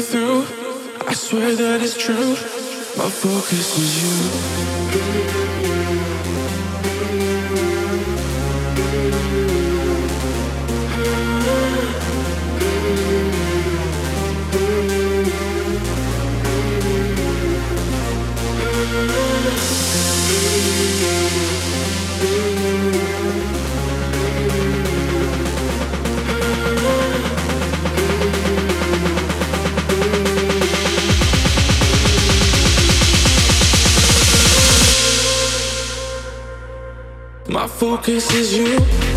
through. I swear that it's true. My focus is you. Focus is you.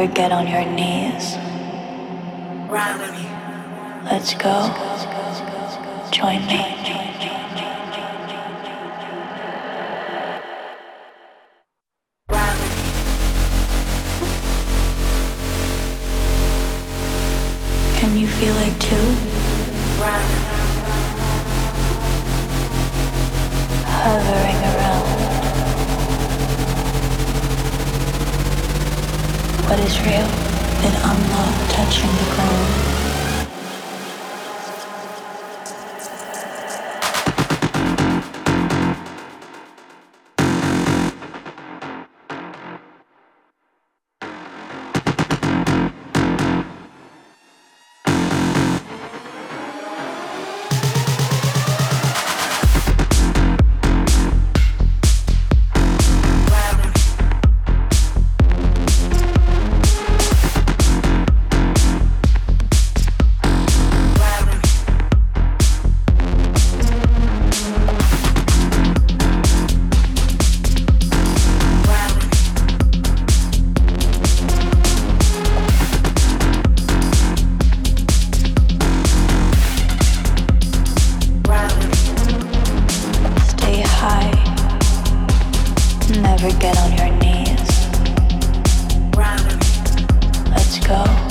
Ever get on your knees? Let's go. Join me. When you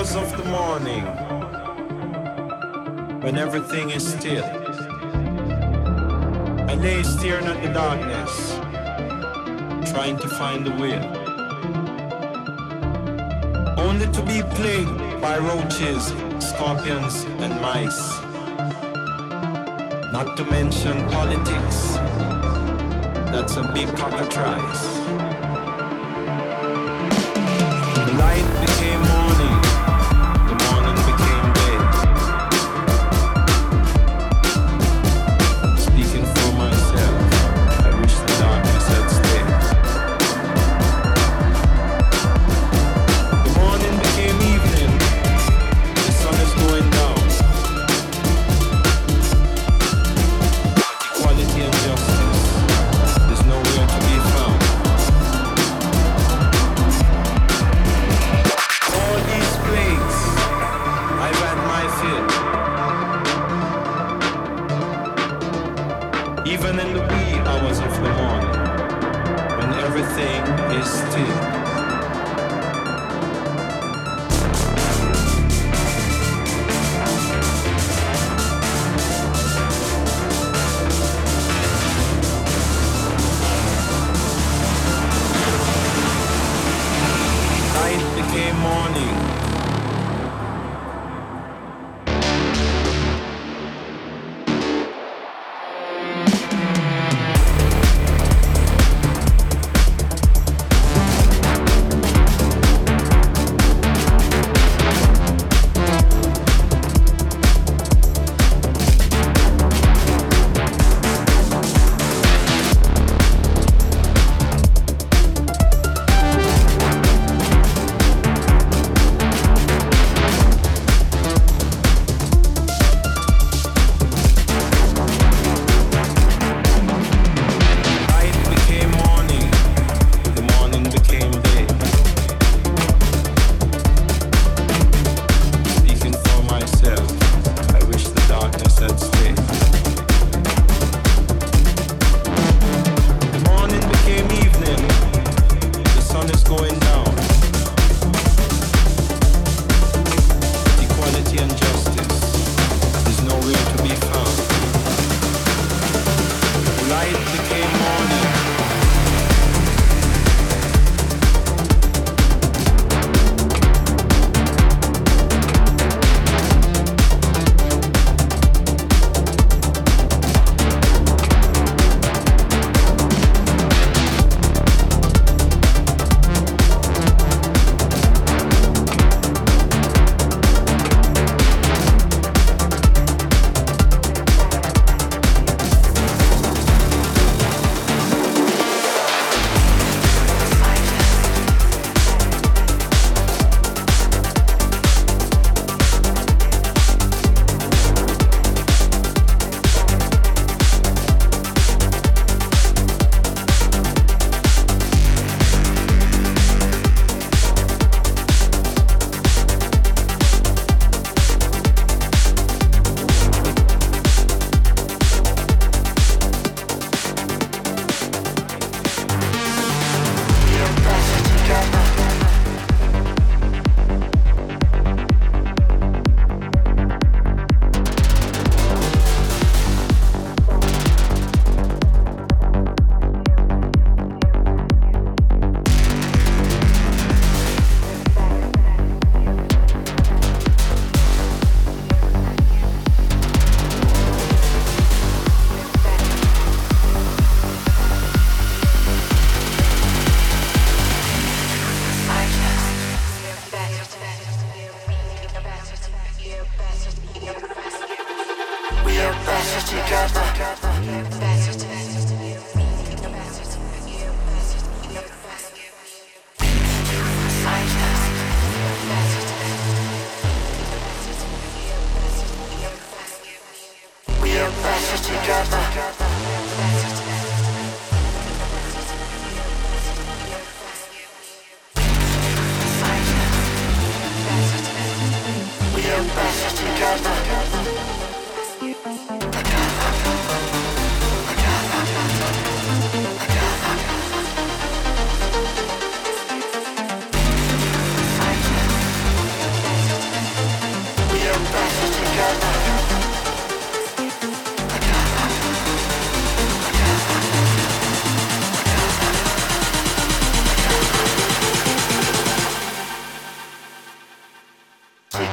hours of the morning when everything is still. I lay staring at the darkness, trying to find the will. Only to be plagued by roaches, scorpions, and mice. Not to mention politics. That's a big cockatrice.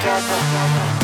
Thank you.